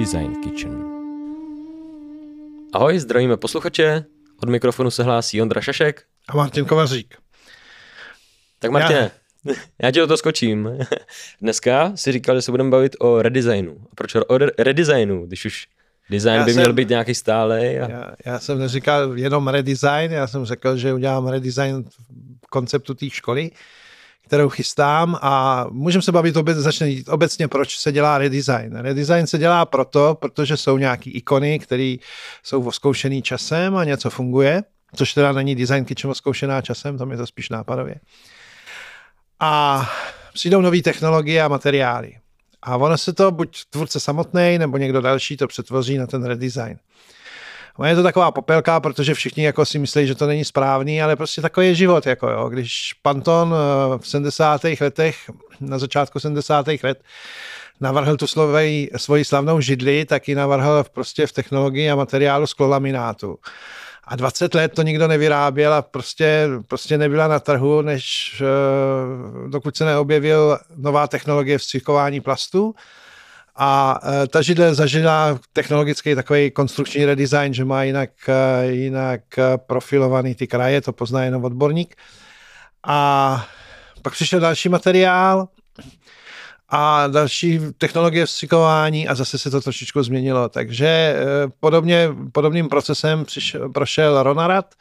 Redesign Kitchen. Ahoj, zdravíme posluchače. Od mikrofonu se hlásí Ondra Šašek. A Martin Kovařík. Tak Martine, já, já tě do toho skočím. Dneska si říkal, že se budeme bavit o redesignu. A proč o redesignu, když už design já by jsem, měl být nějaký stálý? A... Já, já jsem neříkal jenom redesign, já jsem řekl, že udělám redesign konceptu té školy kterou chystám a můžeme se bavit obec, začne obecně, proč se dělá redesign. Redesign se dělá proto, protože jsou nějaký ikony, které jsou oskoušený časem a něco funguje, což teda není design kitchen oskoušená časem, tam je to spíš nápadově. A přijdou nové technologie a materiály. A ono se to buď tvůrce samotný, nebo někdo další to přetvoří na ten redesign. Je to taková popelka, protože všichni jako si myslí, že to není správný, ale prostě takový je život. Jako jo. Když Panton eh, v 70. letech, na začátku 70. let, navrhl tu slovej, svoji slavnou židli, tak ji navrhl prostě v technologii a materiálu sklolaminátu. A 20 let to nikdo nevyráběl a prostě, prostě nebyla na trhu, než eh, dokud se neobjevil nová technologie vstřikování plastu a e, ta židle zažila technologický takový konstrukční redesign, že má jinak, e, jinak e, profilovaný ty kraje, to pozná jenom odborník. A pak přišel další materiál a další technologie vstřikování a zase se to trošičku změnilo. Takže podobně, podobným procesem přišel, prošel Ronarat,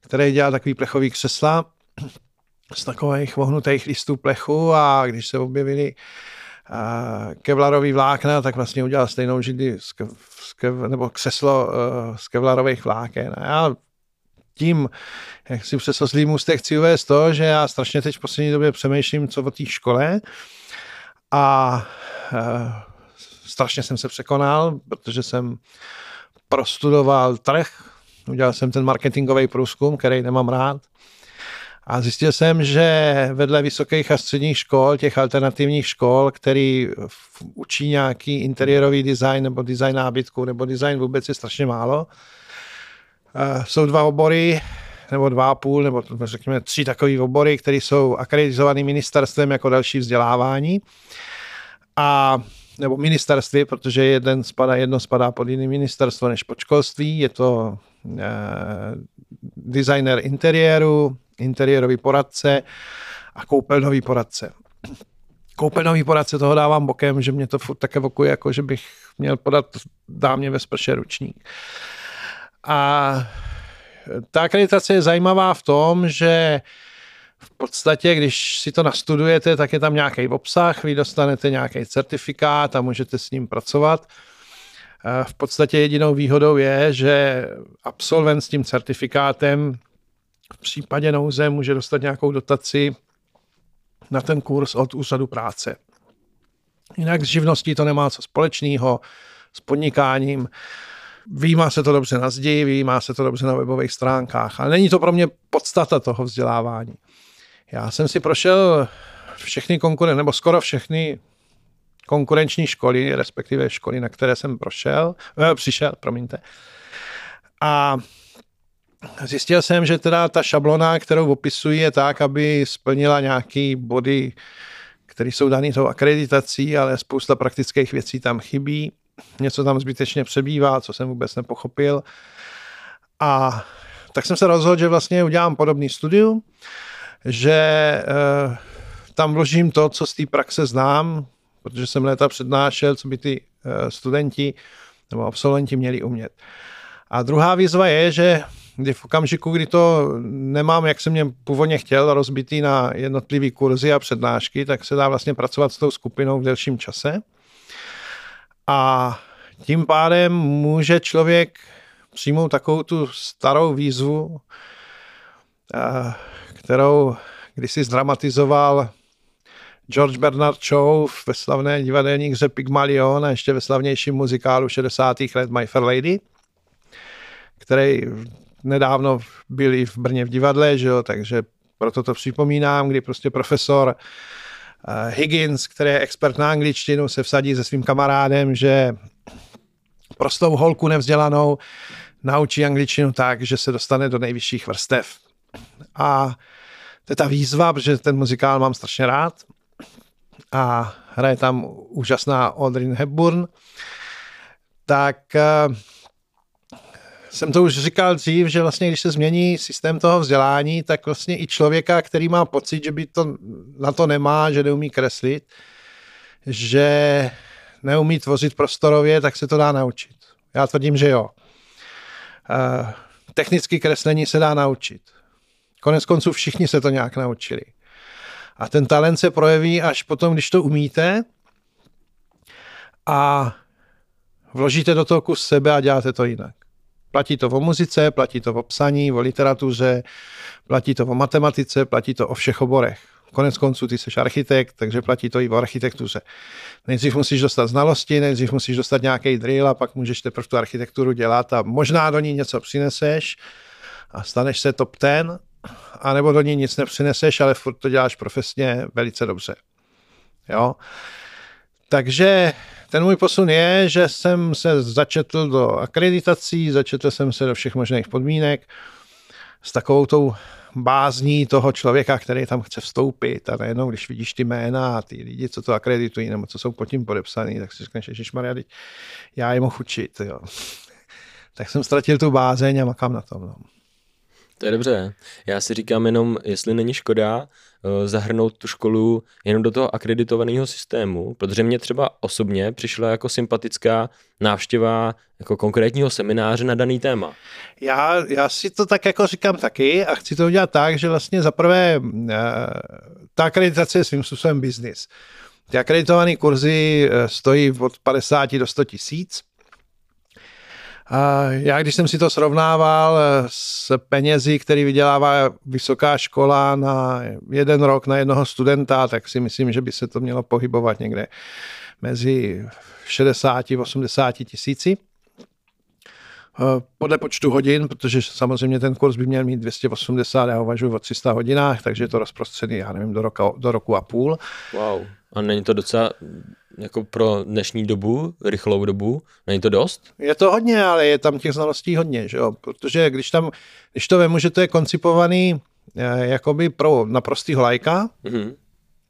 který dělal takový plechový křesla z takových vohnutých listů plechu a když se objevili kevlarový vlákna, tak vlastně udělal stejnou židli kev, nebo křeslo uh, z kevlarových vláken. A já tím, jak si přes oslý můstek chci uvést to, že já strašně teď v poslední době přemýšlím, co o té škole a uh, strašně jsem se překonal, protože jsem prostudoval trh, udělal jsem ten marketingový průzkum, který nemám rád, a zjistil jsem, že vedle vysokých a středních škol, těch alternativních škol, který učí nějaký interiérový design nebo design nábytku nebo design vůbec je strašně málo. Jsou dva obory, nebo dva a půl, nebo řekněme tři takové obory, které jsou akreditované ministerstvem jako další vzdělávání. A nebo ministerství, protože jeden spadá, jedno spadá pod jiné ministerstvo než pod školství. Je to designer interiéru, interiérový poradce a koupelnový poradce. Koupelnový poradce toho dávám bokem, že mě to furt také evokuje, jako že bych měl podat dámě ve sprše ručník. A ta akreditace je zajímavá v tom, že v podstatě, když si to nastudujete, tak je tam nějaký obsah, vy dostanete nějaký certifikát a můžete s ním pracovat. V podstatě jedinou výhodou je, že absolvent s tím certifikátem v případě nouze může dostat nějakou dotaci na ten kurz od úřadu práce. Jinak s živností to nemá co společného, s podnikáním. Výjímá se to dobře na zdi, výjímá se to dobře na webových stránkách, ale není to pro mě podstata toho vzdělávání. Já jsem si prošel všechny konkurenční, nebo skoro všechny konkurenční školy, respektive školy, na které jsem prošel, eh, přišel, promiňte. A zjistil jsem, že teda ta šablona, kterou opisuji, je tak, aby splnila nějaký body, které jsou dané tou akreditací, ale spousta praktických věcí tam chybí. Něco tam zbytečně přebývá, co jsem vůbec nepochopil. A tak jsem se rozhodl, že vlastně udělám podobný studium, že e, tam vložím to, co z té praxe znám, protože jsem léta přednášel, co by ty e, studenti nebo absolventi měli umět. A druhá výzva je, že kdy v okamžiku, kdy to nemám, jak jsem mě původně chtěl, rozbitý na jednotlivý kurzy a přednášky, tak se dá vlastně pracovat s tou skupinou v delším čase. A tím pádem může člověk přijmout takovou tu starou výzvu, eh, kterou kdysi zdramatizoval George Bernard Shaw ve slavné divadelní hře Pygmalion a ještě ve slavnějším muzikálu 60. let My Fair Lady, který nedávno byli v Brně v divadle, že jo, takže proto to připomínám, kdy prostě profesor uh, Higgins, který je expert na angličtinu, se vsadí se svým kamarádem, že prostou holku nevzdělanou naučí angličtinu tak, že se dostane do nejvyšších vrstev. A to je ta výzva, protože ten muzikál mám strašně rád a hraje tam úžasná Audrey Hepburn tak uh, jsem to už říkal dřív, že vlastně když se změní systém toho vzdělání, tak vlastně i člověka, který má pocit, že by to na to nemá, že neumí kreslit, že neumí tvořit prostorově, tak se to dá naučit. Já tvrdím, že jo. Uh, technické kreslení se dá naučit. Konec konců všichni se to nějak naučili. A ten talent se projeví až potom, když to umíte a vložíte do toho kus sebe a děláte to jinak. Platí to o muzice, platí to o psaní, o literatuře, platí to o matematice, platí to o všech oborech. Konec konců ty jsi architekt, takže platí to i o architektuře. Nejdřív musíš dostat znalosti, nejdřív musíš dostat nějaký drill a pak můžeš teprve tu architekturu dělat a možná do ní něco přineseš a staneš se top ten, anebo do ní nic nepřineseš, ale furt to děláš profesně velice dobře. Jo? Takže ten můj posun je, že jsem se začetl do akreditací, začetl jsem se do všech možných podmínek s takovou tou bázní toho člověka, který tam chce vstoupit a najednou, když vidíš ty jména a ty lidi, co to akreditují nebo co jsou pod tím podepsaný, tak si řekneš, že Maria, já je mohu učit. Jo. tak jsem ztratil tu bázeň a makám na tom. No. To je dobře. Já si říkám jenom, jestli není škoda uh, zahrnout tu školu jenom do toho akreditovaného systému, protože mě třeba osobně přišla jako sympatická návštěva jako konkrétního semináře na daný téma. Já, já si to tak jako říkám taky a chci to udělat tak, že vlastně zaprvé uh, ta akreditace je svým způsobem biznis. Ty akreditované kurzy uh, stojí od 50 do 100 tisíc já, když jsem si to srovnával eh, s penězi, který vydělává vysoká škola na jeden rok na jednoho studenta, tak si myslím, že by se to mělo pohybovat někde mezi 60 a 80 tisíci. Eh, podle počtu hodin, protože samozřejmě ten kurz by měl mít 280, já uvažuji o 300 hodinách, takže je to rozprostřený, já nevím, do, roka, do roku a půl. Wow, a není to docela jako pro dnešní dobu, rychlou dobu, není to dost? Je to hodně, ale je tam těch znalostí hodně, že jo? protože když tam, když to vemu, že to je koncipovaný eh, jakoby pro naprostýho lajka, mm-hmm.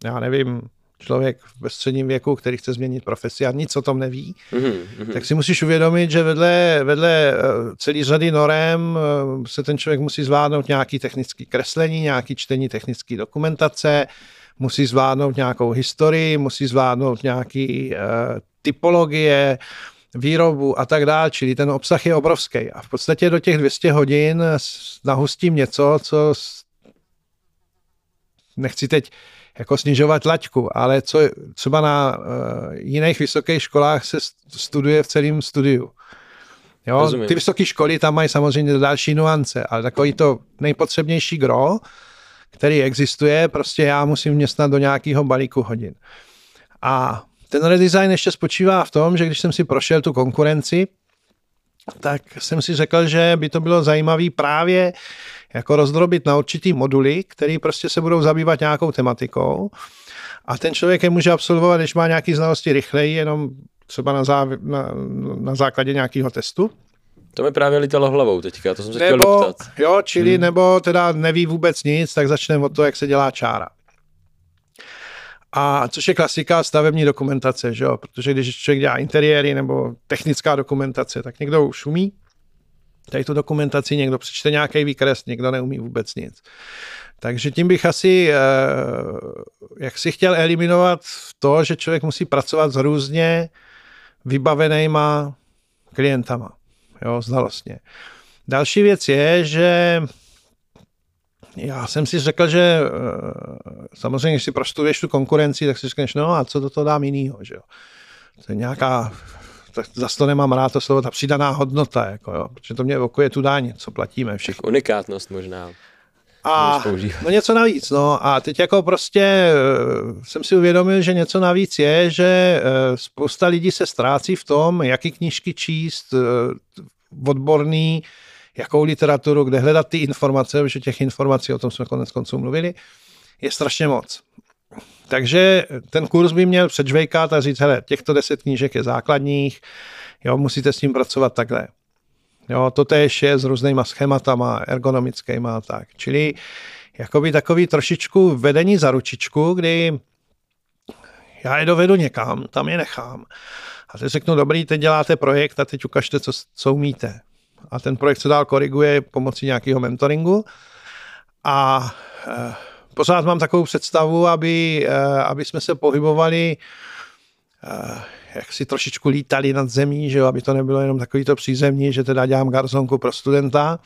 já nevím, člověk ve středním věku, který chce změnit profesi a nic o tom neví, mm-hmm. tak si musíš uvědomit, že vedle, vedle eh, celý řady norem eh, se ten člověk musí zvládnout nějaký technický kreslení, nějaký čtení technické dokumentace, musí zvládnout nějakou historii, musí zvládnout nějaký uh, typologie, výrobu a tak dále, čili ten obsah je obrovský. A v podstatě do těch 200 hodin nahustím něco, co nechci teď jako snižovat laťku, ale co třeba na uh, jiných vysokých školách se studuje v celém studiu. Jo? Ty vysoké školy tam mají samozřejmě další nuance, ale takový to nejpotřebnější gro který existuje, prostě já musím městnat do nějakého balíku hodin. A ten redesign ještě spočívá v tom, že když jsem si prošel tu konkurenci, tak jsem si řekl, že by to bylo zajímavé právě jako rozdrobit na určitý moduly, který prostě se budou zabývat nějakou tematikou a ten člověk je může absolvovat, když má nějaké znalosti rychleji, jenom třeba na, záv- na, na základě nějakého testu. To mi právě lítalo hlavou teďka, to jsem se nebo, chtěl doptat. Jo, čili hmm. nebo teda neví vůbec nic, tak začneme od toho, jak se dělá čára. A což je klasika stavební dokumentace, že jo? protože když člověk dělá interiéry nebo technická dokumentace, tak někdo už umí tady tu dokumentaci, někdo přečte nějaký výkres, někdo neumí vůbec nic. Takže tím bych asi, eh, jak si chtěl eliminovat to, že člověk musí pracovat s různě vybavenýma klientama jo, znalostně. Další věc je, že já jsem si řekl, že eh, samozřejmě, když si prostuduješ tu konkurenci, tak si řekneš, no a co do toho dám jinýho, že jo. To je nějaká, tak zase to nemám rád to slovo, ta přidaná hodnota, jako jo, protože to mě evokuje tu daň, co platíme všichni. Tak unikátnost možná. A no něco navíc, no a teď jako prostě eh, jsem si uvědomil, že něco navíc je, že eh, spousta lidí se ztrácí v tom, jaký knížky číst, eh, odborný, jakou literaturu, kde hledat ty informace, že těch informací, o tom jsme konec konců mluvili, je strašně moc. Takže ten kurz by měl předžvejkat a říct, hele, těchto deset knížek je základních, jo, musíte s tím pracovat takhle. Jo, to též je s různýma schématama ergonomickýma a tak. Čili jakoby takový trošičku vedení za ručičku, kdy já je dovedu někam, tam je nechám. A teď řeknu, dobrý, teď děláte projekt a teď ukažte, co, co umíte. A ten projekt se dál koriguje pomocí nějakého mentoringu. A e, pořád mám takovou představu, aby, e, aby jsme se pohybovali e, jak si trošičku lítali nad zemí, že jo, aby to nebylo jenom takový to přízemní, že teda dělám garzonku pro studenta,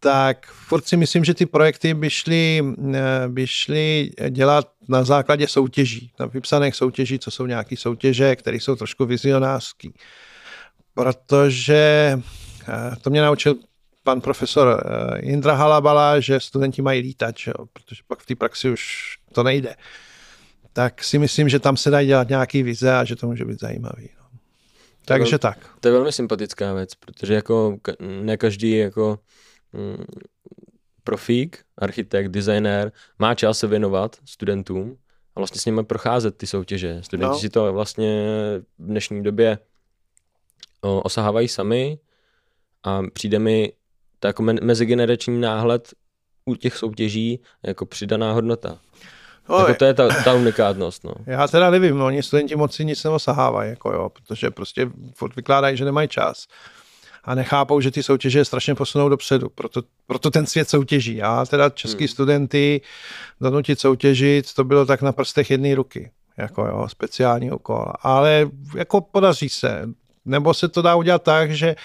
tak furt si myslím, že ty projekty by šly, eh, by šly dělat na základě soutěží, na vypsaných soutěží, co jsou nějaké soutěže, které jsou trošku vizionářský. Protože eh, to mě naučil pan profesor eh, Indra Halabala, že studenti mají lítat, že jo? protože pak v té praxi už to nejde. Tak si myslím, že tam se dají dělat nějaký vize a že to může být zajímavý. No. Takže to, tak. To je velmi sympatická věc, protože jako ne každý jako Mm, profík, architekt, designér má čas se věnovat studentům a vlastně s nimi procházet ty soutěže. Studenti no. si to vlastně v dnešní době osahávají sami a přijde mi to jako mezigenerační náhled u těch soutěží jako přidaná hodnota. No, jako to je ta, ta unikátnost. No. Já teda nevím, oni studenti moc si nic neosahávají, jako jo, protože prostě furt vykládají, že nemají čas a nechápou, že ty soutěže strašně posunou dopředu. Proto, proto ten svět soutěží. Já teda český hmm. studenty donutit soutěžit, to bylo tak na prstech jedné ruky. Jako jo, speciální úkol. Ale jako podaří se. Nebo se to dá udělat tak, že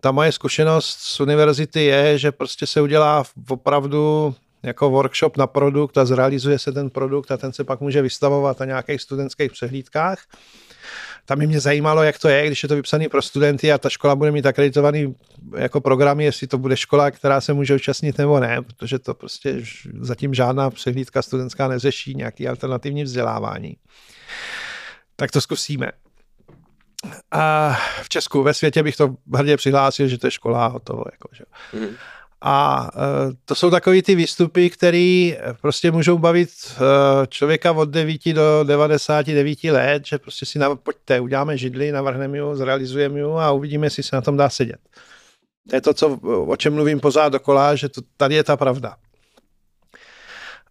ta moje zkušenost z univerzity je, že prostě se udělá opravdu jako workshop na produkt a zrealizuje se ten produkt a ten se pak může vystavovat na nějakých studentských přehlídkách tam mě zajímalo, jak to je, když je to vypsaný pro studenty a ta škola bude mít akreditovaný jako programy, jestli to bude škola, která se může účastnit nebo ne, protože to prostě zatím žádná přehlídka studentská neřeší nějaký alternativní vzdělávání. Tak to zkusíme. A v Česku, ve světě bych to hrdě přihlásil, že to je škola a hotovo. Jako, že. Mm. A e, to jsou takové ty výstupy, které prostě můžou bavit e, člověka od 9 do 99 let, že prostě si na, pojďte, uděláme židli, navrhneme ji, zrealizujeme ji a uvidíme, jestli se na tom dá sedět. To je to, co, o čem mluvím pořád dokola, že to, tady je ta pravda.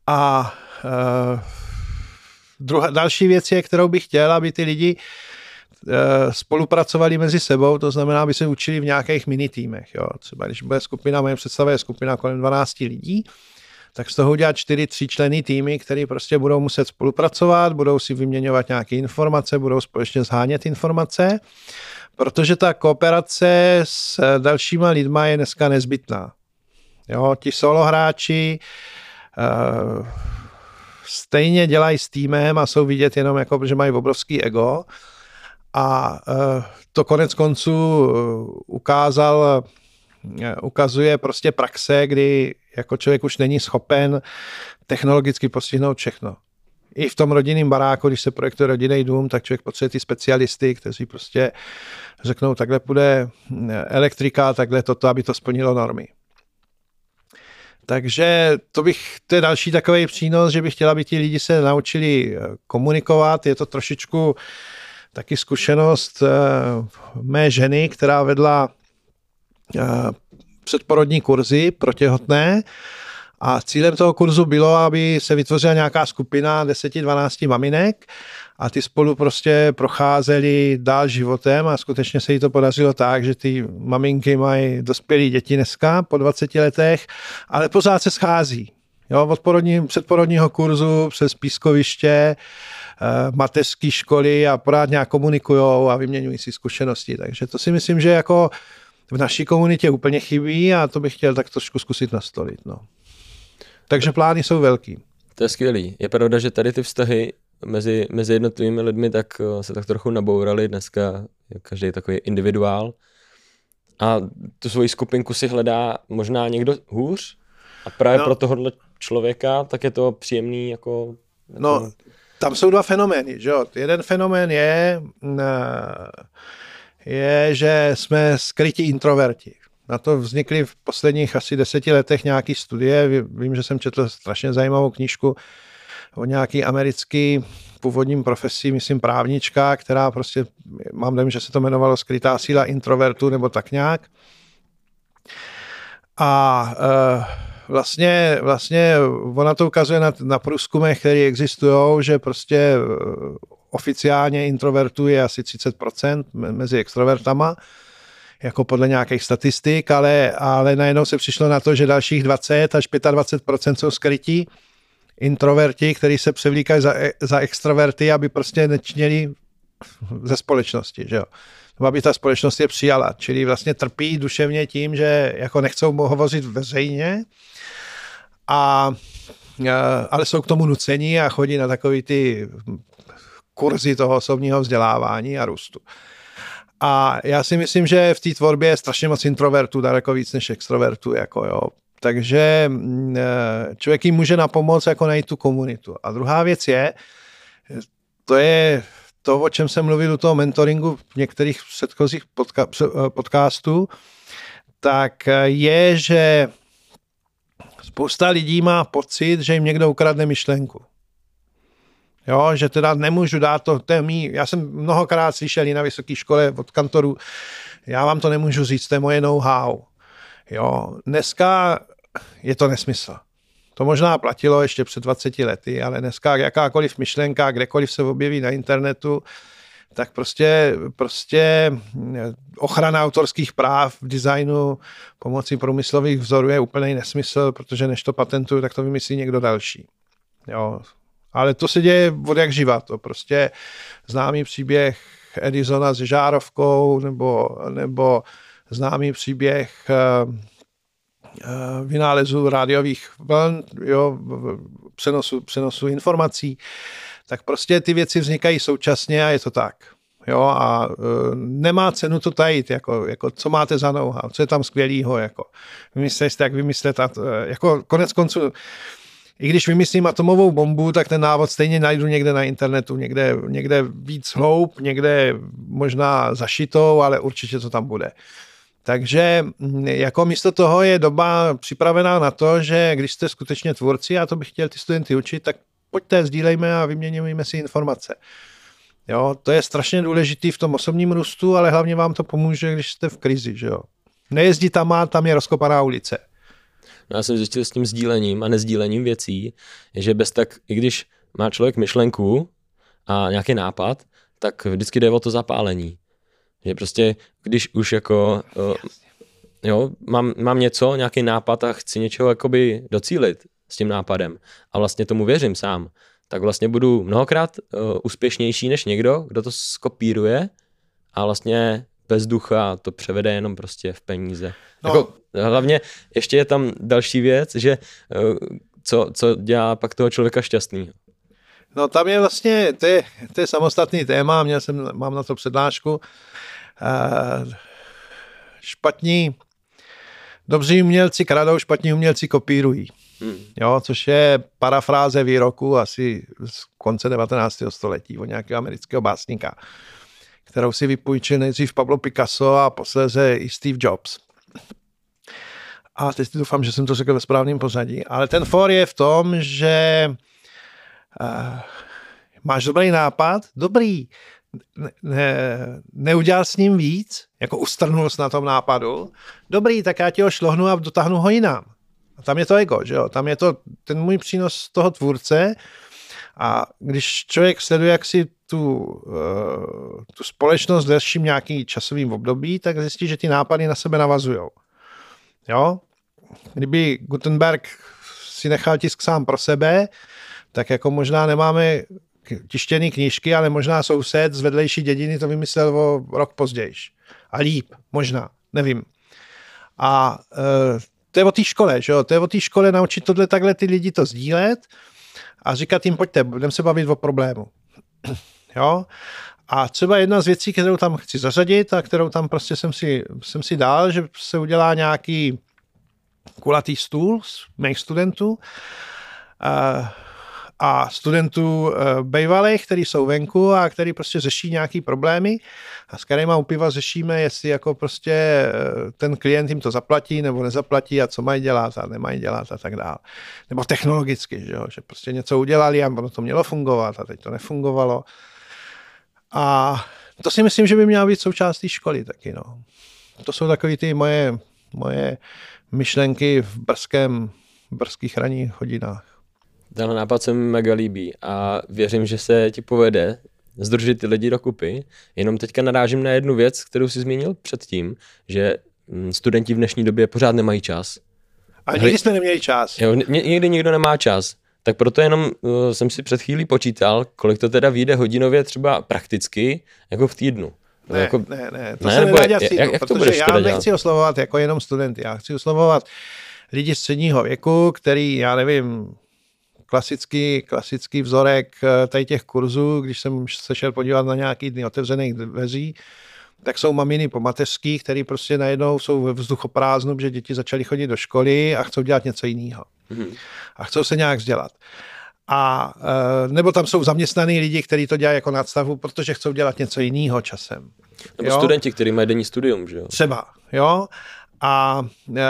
A uh, druhá, další věc je, kterou bych chtěl, aby ty lidi Eh, spolupracovali mezi sebou, to znamená, aby se učili v nějakých minitýmech. Jo. Třeba když bude skupina, moje představa je skupina kolem 12 lidí, tak z toho udělat čtyři, tři členy týmy, které prostě budou muset spolupracovat, budou si vyměňovat nějaké informace, budou společně zhánět informace, protože ta kooperace s dalšíma lidma je dneska nezbytná. Jo, ti solohráči uh, stejně dělají s týmem a jsou vidět jenom jako, že mají obrovský ego, a e, to konec konců e, ukázal, e, ukazuje prostě praxe, kdy jako člověk už není schopen technologicky postihnout všechno. I v tom rodinném baráku, když se projektuje rodinný dům, tak člověk potřebuje ty specialisty, kteří prostě řeknou, takhle půjde elektrika, takhle toto, aby to splnilo normy. Takže to, bych, to je další takový přínos, že bych chtěla, aby ti lidi se naučili komunikovat. Je to trošičku uh, taky zkušenost eh, mé ženy, která vedla eh, předporodní kurzy pro těhotné a cílem toho kurzu bylo, aby se vytvořila nějaká skupina 10-12 maminek a ty spolu prostě procházeli dál životem a skutečně se jí to podařilo tak, že ty maminky mají dospělé děti dneska po 20 letech, ale pořád se schází. Jo, od porodní, předporodního kurzu přes pískoviště, Eh, mateřské školy a pořád nějak komunikují a vyměňují si zkušenosti. Takže to si myslím, že jako v naší komunitě úplně chybí a to bych chtěl tak trošku zkusit nastolit. No. Takže plány jsou velký. To je skvělý. Je pravda, že tady ty vztahy mezi, mezi jednotlivými lidmi tak eh, se tak trochu nabouraly. Dneska je každý takový individuál. A tu svoji skupinku si hledá možná někdo hůř. A právě no. pro tohohle člověka tak je to příjemný jako... jako... No, tam jsou dva fenomény. Že jo? Jeden fenomén je, eh, je, že jsme skrytí introverti. Na to vznikly v posledních asi deseti letech nějaké studie. Vím, že jsem četl strašně zajímavou knížku o nějaký americký původním profesí, myslím právnička, která prostě, mám nevím, že se to jmenovalo skrytá síla introvertu nebo tak nějak. A uh, vlastně, vlastně ona to ukazuje na, na průzkumech, které existují, že prostě eh, oficiálně introvertů je asi 30% mezi extrovertama, jako podle nějakých statistik, ale, ale najednou se přišlo na to, že dalších 20 až 25% jsou skrytí introverti, kteří se převlíkají za, za extroverty, aby prostě nečněli ze společnosti, že jo. Aby ta společnost je přijala, čili vlastně trpí duševně tím, že jako nechcou hovořit veřejně, a, ale jsou k tomu nucení a chodí na takový ty kurzy toho osobního vzdělávání a růstu. A já si myslím, že v té tvorbě je strašně moc introvertů, daleko víc než extrovertů. Jako jo. Takže eh, člověk jim může napomoct jako najít tu komunitu. A druhá věc je, to je to, o čem jsem mluvil u toho mentoringu v některých předchozích podca- eh, podcastů, tak eh, je, že spousta lidí má pocit, že jim někdo ukradne myšlenku. Jo, že teda nemůžu dát to, to je mý, já jsem mnohokrát slyšel i na vysoké škole od kantorů, já vám to nemůžu říct, to je moje know-how. Jo, dneska je to nesmysl. To možná platilo ještě před 20 lety, ale dneska jakákoliv myšlenka, kdekoliv se objeví na internetu, tak prostě, prostě ochrana autorských práv v designu pomocí průmyslových vzorů je úplný nesmysl, protože než to patentuje, tak to vymyslí někdo další. Jo. Ale to se děje od jak živa. To prostě známý příběh Edisona s žárovkou nebo, nebo známý příběh uh, vynálezu rádiových vln, jo, přenosu, přenosu informací, tak prostě ty věci vznikají současně a je to tak. Jo, a uh, nemá cenu to tajit, jako, jako co máte za know co je tam skvělýho, jako. Vymyslete, jak vymyslet, a, jako konec konců, i když vymyslím atomovou bombu, tak ten návod stejně najdu někde na internetu, někde, někde víc hloub, někde možná zašitou, ale určitě to tam bude. Takže mm, jako místo toho je doba připravená na to, že když jste skutečně tvůrci, a to bych chtěl ty studenty učit, tak pojďte, sdílejme a vyměňujeme si informace. Jo, to je strašně důležitý v tom osobním růstu, ale hlavně vám to pomůže, když jste v krizi. Že jo. Nejezdí tam a tam je rozkopaná ulice. No já jsem zjistil s tím sdílením a nezdílením věcí, že bez tak, i když má člověk myšlenku a nějaký nápad, tak vždycky jde o to zapálení. Že prostě, když už jako, jo, mám, mám něco, nějaký nápad a chci něčeho jakoby docílit s tím nápadem a vlastně tomu věřím sám, tak vlastně budu mnohokrát uh, úspěšnější než někdo, kdo to skopíruje a vlastně bez ducha to převede jenom prostě v peníze. No. Jako, hlavně ještě je tam další věc, že uh, co, co dělá pak toho člověka šťastný. No tam je vlastně, to je, to je samostatný téma, měl jsem, mám na to přednášku. Uh, špatní, dobří umělci kradou, špatní umělci kopírují. Hmm. Jo, což je parafráze výroku asi z konce 19. století od nějakého amerického básníka, kterou si vypůjčil nejdřív Pablo Picasso a posléze i Steve Jobs. A teď doufám, že jsem to řekl ve správném pořadí. Ale ten for je v tom, že uh, máš dobrý nápad, dobrý, ne, ne, neudělal s ním víc, jako ustrnul na tom nápadu, dobrý, tak já ti ho šlohnu a dotáhnu ho jinam. A tam je to ego, že jo? Tam je to ten můj přínos toho tvůrce a když člověk sleduje jak si tu, uh, tu společnost v delším nějaký časovým období, tak zjistí, že ty nápady na sebe navazují. Jo? Kdyby Gutenberg si nechal tisk sám pro sebe, tak jako možná nemáme tištěný knížky, ale možná soused z vedlejší dědiny to vymyslel o rok později. A líp, možná, nevím. A uh, to je o té škole, že jo? To je o té škole naučit tohle takhle ty lidi to sdílet a říkat jim, pojďte, budeme se bavit o problému. jo? A třeba jedna z věcí, kterou tam chci zařadit a kterou tam prostě jsem si, jsem si dal, že se udělá nějaký kulatý stůl z mých studentů uh, a studentů uh, bejvalých, kteří jsou venku a který prostě řeší nějaký problémy a s kterýma u piva řešíme, jestli jako prostě uh, ten klient jim to zaplatí nebo nezaplatí a co mají dělat a nemají dělat a tak dále. Nebo technologicky, že, jo? že prostě něco udělali a ono to mělo fungovat a teď to nefungovalo. A to si myslím, že by měla být součástí školy taky. No. To jsou takové ty moje, moje myšlenky v brzkém, brzkých ranních hodinách. Ten nápad se mi mega líbí a věřím, že se ti povede združit ty lidi dokupy. Jenom teďka narážím na jednu věc, kterou si zmínil předtím, že mm, studenti v dnešní době pořád nemají čas. A nikdy jsme neměli čas. Jo, někdy nikdo nemá čas. Tak proto jenom uh, jsem si před chvílí počítal, kolik to teda vyjde hodinově třeba prakticky, jako v týdnu. Ne, jako, ne, ne, to ne, se nedá dělat jak, jak protože já nechci dělat? oslovovat jako jenom studenty, já chci oslovovat lidi středního věku, který, já nevím, klasický, klasický vzorek eh, tady těch kurzů, když jsem se šel podívat na nějaký dny otevřených dveří, tak jsou maminy po mateřských, který prostě najednou jsou ve vzduchoprázdnu, že děti začaly chodit do školy a chcou dělat něco jiného. Mm-hmm. A chcou se nějak vzdělat. A eh, nebo tam jsou zaměstnaný lidi, kteří to dělají jako nadstavu, protože chcou dělat něco jiného časem. Nebo jo? studenti, kteří mají denní studium, že jo? Třeba, jo. A e,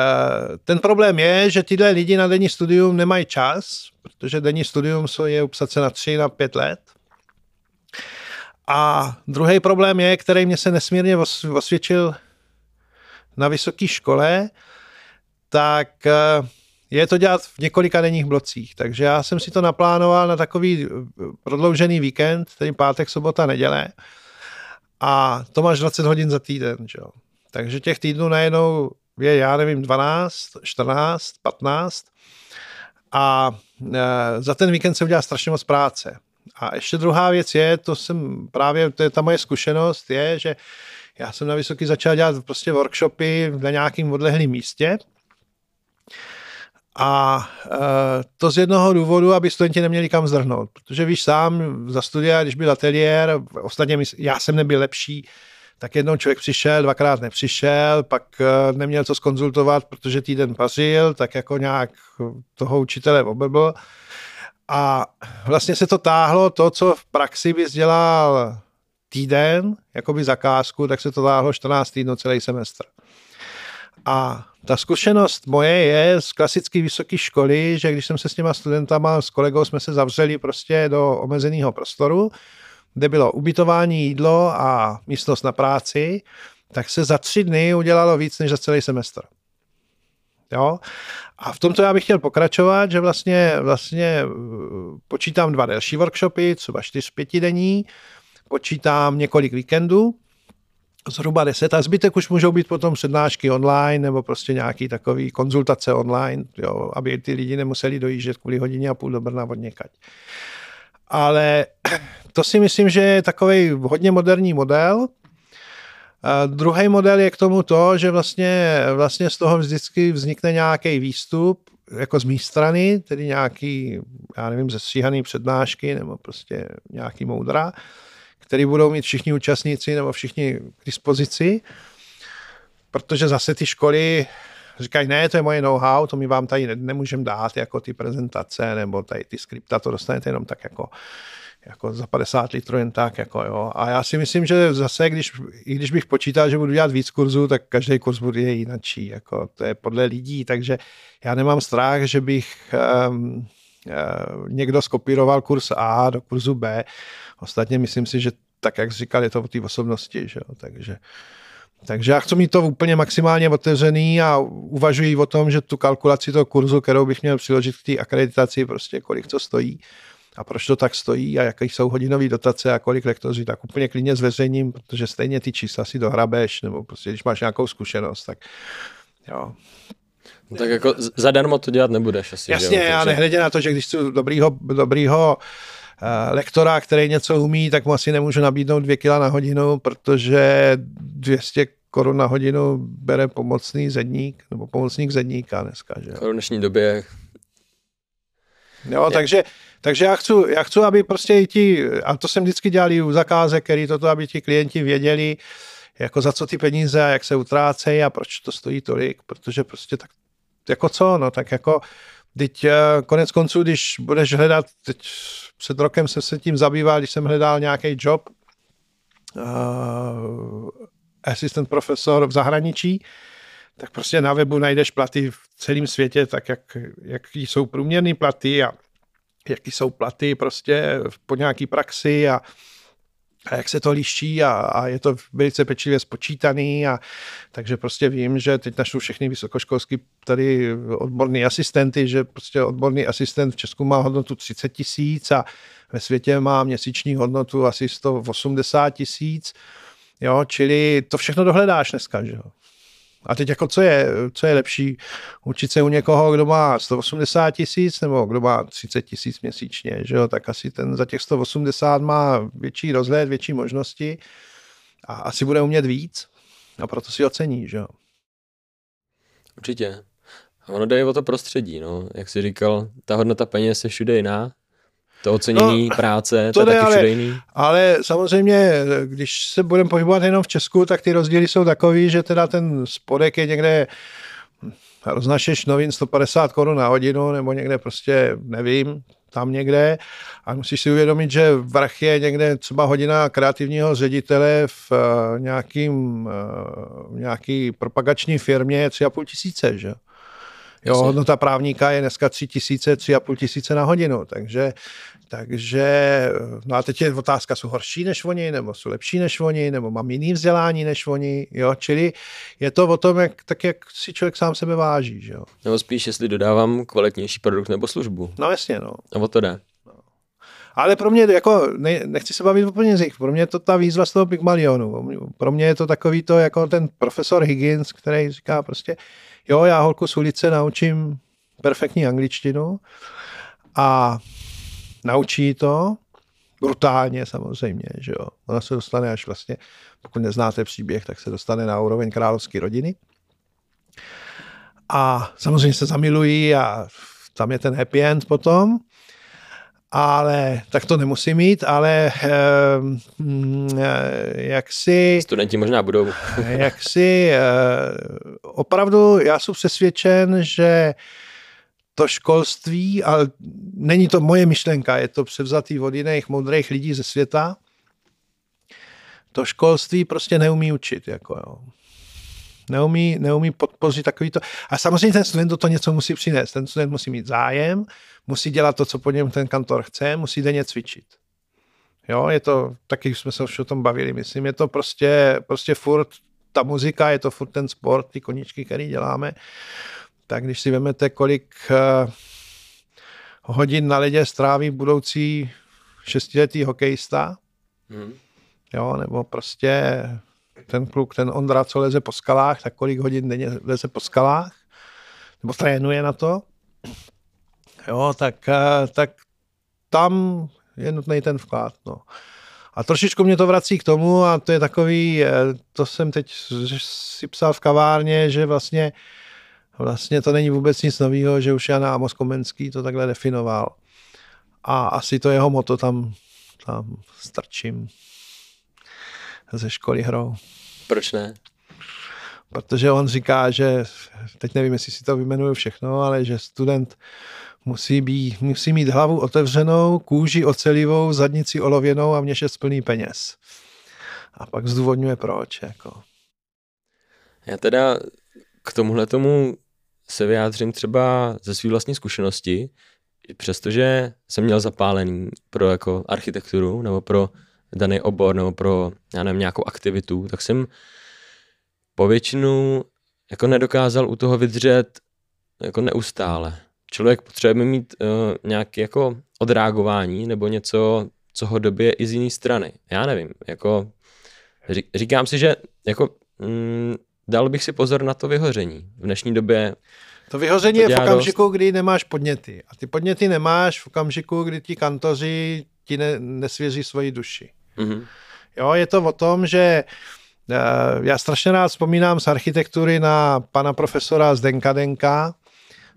ten problém je, že tyhle lidi na denní studium nemají čas, protože denní studium je se na tři, na pět let. A druhý problém je, který mě se nesmírně osvědčil na vysoké škole, tak e, je to dělat v několika denních blocích. Takže já jsem si to naplánoval na takový prodloužený víkend, tedy pátek, sobota, neděle. A to máš 20 hodin za týden. Že? Takže těch týdnů najednou je, já nevím, 12, 14, 15 a e, za ten víkend se udělá strašně moc práce. A ještě druhá věc je, to jsem právě, to je ta moje zkušenost, je, že já jsem na Vysoký začal dělat prostě workshopy na nějakým odlehlém místě a e, to z jednoho důvodu, aby studenti neměli kam zdrhnout. Protože víš sám, za studia, když byl ateliér, ostatně já jsem nebyl lepší, tak jednou člověk přišel, dvakrát nepřišel, pak eh, neměl co skonzultovat, protože týden pařil, tak jako nějak toho učitele oblbl. A vlastně se to táhlo, to, co v praxi bys dělal týden, jako by zakázku, tak se to táhlo 14 týdnů celý semestr. A ta zkušenost moje je z klasické vysoké školy, že když jsem se s těma studentama, s kolegou jsme se zavřeli prostě do omezeného prostoru, kde bylo ubytování, jídlo a místnost na práci, tak se za tři dny udělalo víc než za celý semestr. Jo? A v tomto já bych chtěl pokračovat, že vlastně, vlastně uh, počítám dva delší workshopy, třeba čtyř pětidenní, počítám několik víkendů, zhruba deset a zbytek už můžou být potom přednášky online nebo prostě nějaký takový konzultace online, jo, aby ty lidi nemuseli dojíždět kvůli hodině a půl do Brna od někať. Ale to si myslím, že je takový hodně moderní model. A druhý model je k tomu to, že vlastně, vlastně z toho vždycky vznikne nějaký výstup, jako z mé strany, tedy nějaký, já nevím, zestříhaný přednášky nebo prostě nějaký moudra, který budou mít všichni účastníci nebo všichni k dispozici, protože zase ty školy říkají, ne, to je moje know-how, to my vám tady nemůžeme dát jako ty prezentace nebo tady ty skripta, to dostanete jenom tak jako jako za 50 litrů jen tak. Jako, jo. A já si myslím, že zase, když, i když bych počítal, že budu dělat víc kurzů, tak každý kurz bude jinačí. Jako, to je podle lidí, takže já nemám strach, že bych um, uh, někdo skopíroval kurz A do kurzu B. Ostatně myslím si, že tak, jak jsi říkal, je to o té osobnosti. Že jo? Takže, takže já chci mít to úplně maximálně otevřený a uvažuji o tom, že tu kalkulaci toho kurzu, kterou bych měl přiložit k té akreditaci, prostě kolik to stojí, a proč to tak stojí a jaké jsou hodinové dotace a kolik lektoří, tak úplně klidně zveřejním, protože stejně ty čísla si dohrabeš, nebo prostě když máš nějakou zkušenost, tak jo. No tak jako zadarmo to dělat nebudeš asi. Jasně, že? já nehledě na to, že když chci dobrýho, dobrýho uh, lektora, který něco umí, tak mu asi nemůžu nabídnout dvě kila na hodinu, protože 200 korun na hodinu bere pomocný zedník, nebo pomocník zedníka dneska. Že? V dnešní době. Jo, je. takže takže já chci, já chci, aby prostě i ti, a to jsem vždycky dělal u zakázek, který toto, aby ti klienti věděli, jako za co ty peníze a jak se utrácejí a proč to stojí tolik, protože prostě tak, jako co, no tak jako, teď eh, konec konců, když budeš hledat, teď před rokem jsem se tím zabýval, když jsem hledal nějaký job, uh, asistent profesor v zahraničí, tak prostě na webu najdeš platy v celém světě, tak jak, jaký jsou průměrné platy a jaký jsou platy prostě po nějaký praxi a a jak se to liší a, a je to velice pečlivě spočítaný a takže prostě vím, že teď našlu všechny vysokoškolský tady odborní asistenty, že prostě odborný asistent v Česku má hodnotu 30 tisíc a ve světě má měsíční hodnotu asi 180 tisíc, jo, čili to všechno dohledáš dneska, že jo. A teď jako co je, co je lepší? Učit se u někoho, kdo má 180 tisíc nebo kdo má 30 tisíc měsíčně, že jo? Tak asi ten za těch 180 má větší rozhled, větší možnosti a asi bude umět víc a proto si ocení, že jo? Určitě. A ono jde o to prostředí, no. Jak jsi říkal, ta hodnota peněz je všude jiná to ocenění no, práce, to, to je taky ale, jiný. Ale samozřejmě, když se budeme pohybovat jenom v Česku, tak ty rozdíly jsou takový, že teda ten spodek je někde roznašeš novin 150 korun na hodinu, nebo někde prostě, nevím, tam někde a musíš si uvědomit, že vrch je někde třeba hodina kreativního ředitele v uh, nějakým, uh, nějaký propagační firmě je 3,5 tisíce, že? Jo, hodnota právníka je dneska 3 tisíce, 3,5 tisíce na hodinu, takže, takže, no a teď je otázka, jsou horší než oni, nebo jsou lepší než oni, nebo mám jiný vzdělání než oni, jo, čili je to o tom, jak, tak jak si člověk sám sebe váží, že jo. Nebo spíš, jestli dodávám kvalitnější produkt nebo službu. No jasně, no. A o to jde. No. Ale pro mě, jako, ne, nechci se bavit o penězích, pro mě je to ta výzva z toho Pygmalionu. Pro mě je to takový to, jako ten profesor Higgins, který říká prostě, jo, já holku z ulice naučím perfektní angličtinu a naučí to, brutálně samozřejmě, že jo. Ona se dostane až vlastně, pokud neznáte příběh, tak se dostane na úroveň královské rodiny. A samozřejmě se zamilují a tam je ten happy end potom ale tak to nemusí mít, ale ehm, eh, jak si... Studenti možná budou. jak si eh, opravdu já jsem přesvědčen, že to školství, ale není to moje myšlenka, je to převzatý od jiných moudrých lidí ze světa, to školství prostě neumí učit. Jako jo neumí, neumí podpořit takový to. A samozřejmě ten student do toho něco musí přinést. Ten student musí mít zájem, musí dělat to, co po něm ten kantor chce, musí denně cvičit. Jo, je to, taky jsme se už o tom bavili, myslím, je to prostě, prostě furt ta muzika, je to furt ten sport, ty koníčky, který děláme. Tak když si vezmete, kolik uh, hodin na ledě stráví budoucí šestiletý hokejista, hmm. jo, nebo prostě ten kluk, ten Ondra, co leze po skalách, tak kolik hodin denně leze po skalách, nebo trénuje na to, jo, tak, eh, tak tam je nutný ten vklad. No. A trošičku mě to vrací k tomu, a to je takový, eh, to jsem teď si psal v kavárně, že vlastně, vlastně to není vůbec nic nového, že už Jan Amos Komenský to takhle definoval. A asi to jeho moto tam, tam strčím ze školy hrou. Proč ne? Protože on říká, že, teď nevím, jestli si to vymenuju všechno, ale že student musí, být, musí mít hlavu otevřenou, kůži ocelivou, zadnici olověnou a měšec plný peněz. A pak zdůvodňuje proč. Jako. Já teda k tomuhle tomu se vyjádřím třeba ze své vlastní zkušenosti, přestože jsem měl zapálený pro jako architekturu nebo pro daný obor nebo pro, já nevím, nějakou aktivitu, tak jsem po většinu jako nedokázal u toho vydržet jako neustále. Člověk potřebuje mít uh, nějaké jako odreagování nebo něco, co ho dobije i z jiné strany. Já nevím, jako říkám si, že jako mm, dal bych si pozor na to vyhoření. V dnešní době to vyhoření to je v okamžiku, dost... kdy nemáš podněty. A ty podněty nemáš v okamžiku, kdy ti kantoři ti ne, nesvěří svoji duši. Mm-hmm. Jo, je to o tom, že uh, já strašně rád vzpomínám z architektury na pana profesora Zdenka Denka,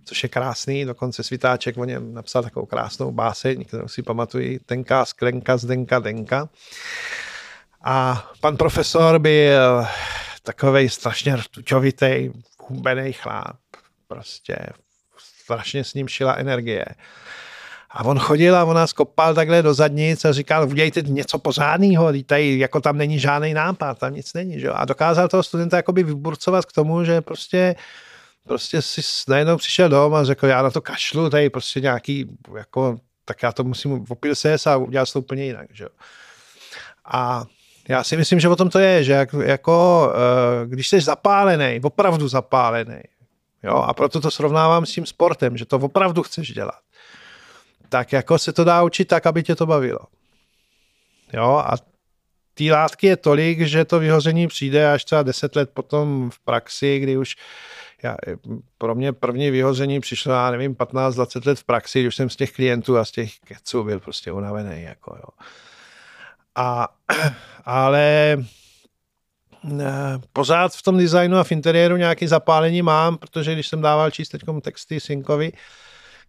což je krásný, dokonce Svitáček o něm napsal takovou krásnou báseň, kterou si pamatují, Tenká sklenka Zdenka Denka. A pan profesor byl takový strašně rtuťovitý, hubený chlap, prostě strašně s ním šila energie. A on chodil a on nás kopal takhle do zadnic a říkal, udějte něco pořádného, tady jako tam není žádný nápad, tam nic není. Že? A dokázal toho studenta jakoby vyburcovat k tomu, že prostě prostě si najednou přišel dom a řekl, já na to kašlu, tady prostě nějaký, jako, tak já to musím opil se a udělat to úplně jinak. Že? A já si myslím, že o tom to je, že jak, jako, eh, když jsi zapálený, opravdu zapálený, jo, a proto to srovnávám s tím sportem, že to opravdu chceš dělat, tak jako se to dá učit tak, aby tě to bavilo. Jo, a té látky je tolik, že to vyhoření přijde až třeba deset let potom v praxi, kdy už já, pro mě první vyhoření přišlo, já nevím, 15-20 let v praxi, když jsem z těch klientů a z těch keců byl prostě unavený. Jako, jo. A, ale ne, pořád v tom designu a v interiéru nějaké zapálení mám, protože když jsem dával číst teď texty Synkovi,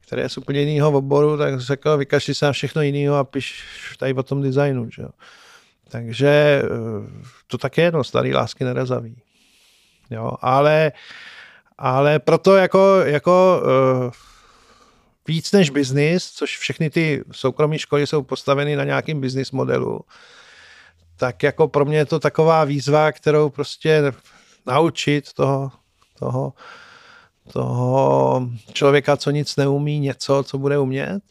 které je z úplně jiného oboru, tak řekl, vykašli se na všechno jiného a piš tady o tom designu. Že jo. Takže eh, to také je, no, starý lásky nerezaví. Jo, ale, ale proto jako, jako uh, víc než biznis, což všechny ty soukromé školy jsou postaveny na nějakým business modelu, tak jako pro mě je to taková výzva, kterou prostě naučit toho, toho, toho člověka, co nic neumí, něco, co bude umět.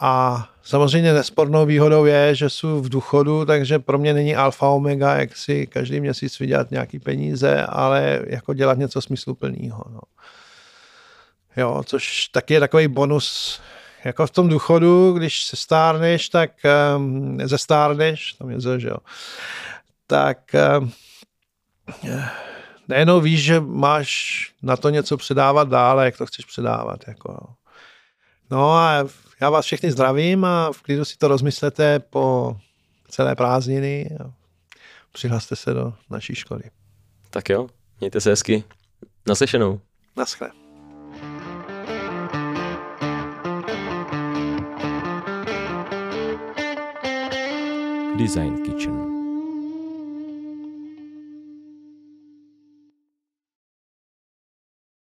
A samozřejmě nespornou výhodou je, že jsou v důchodu, takže pro mě není alfa omega, jak si každý měsíc vydělat nějaký peníze, ale jako dělat něco smysluplného. No. Jo, což taky je takový bonus jako v tom důchodu, když se stárneš, tak um, zestárneš, tam je ze, že jo, tak um, nejenom víš, že máš na to něco předávat dále, jak to chceš předávat. Jako. No a já vás všechny zdravím a v klidu si to rozmyslete po celé prázdniny a přihlaste se do naší školy. Tak jo, mějte se hezky. Naslyšenou. Naschle. Design Kitchen.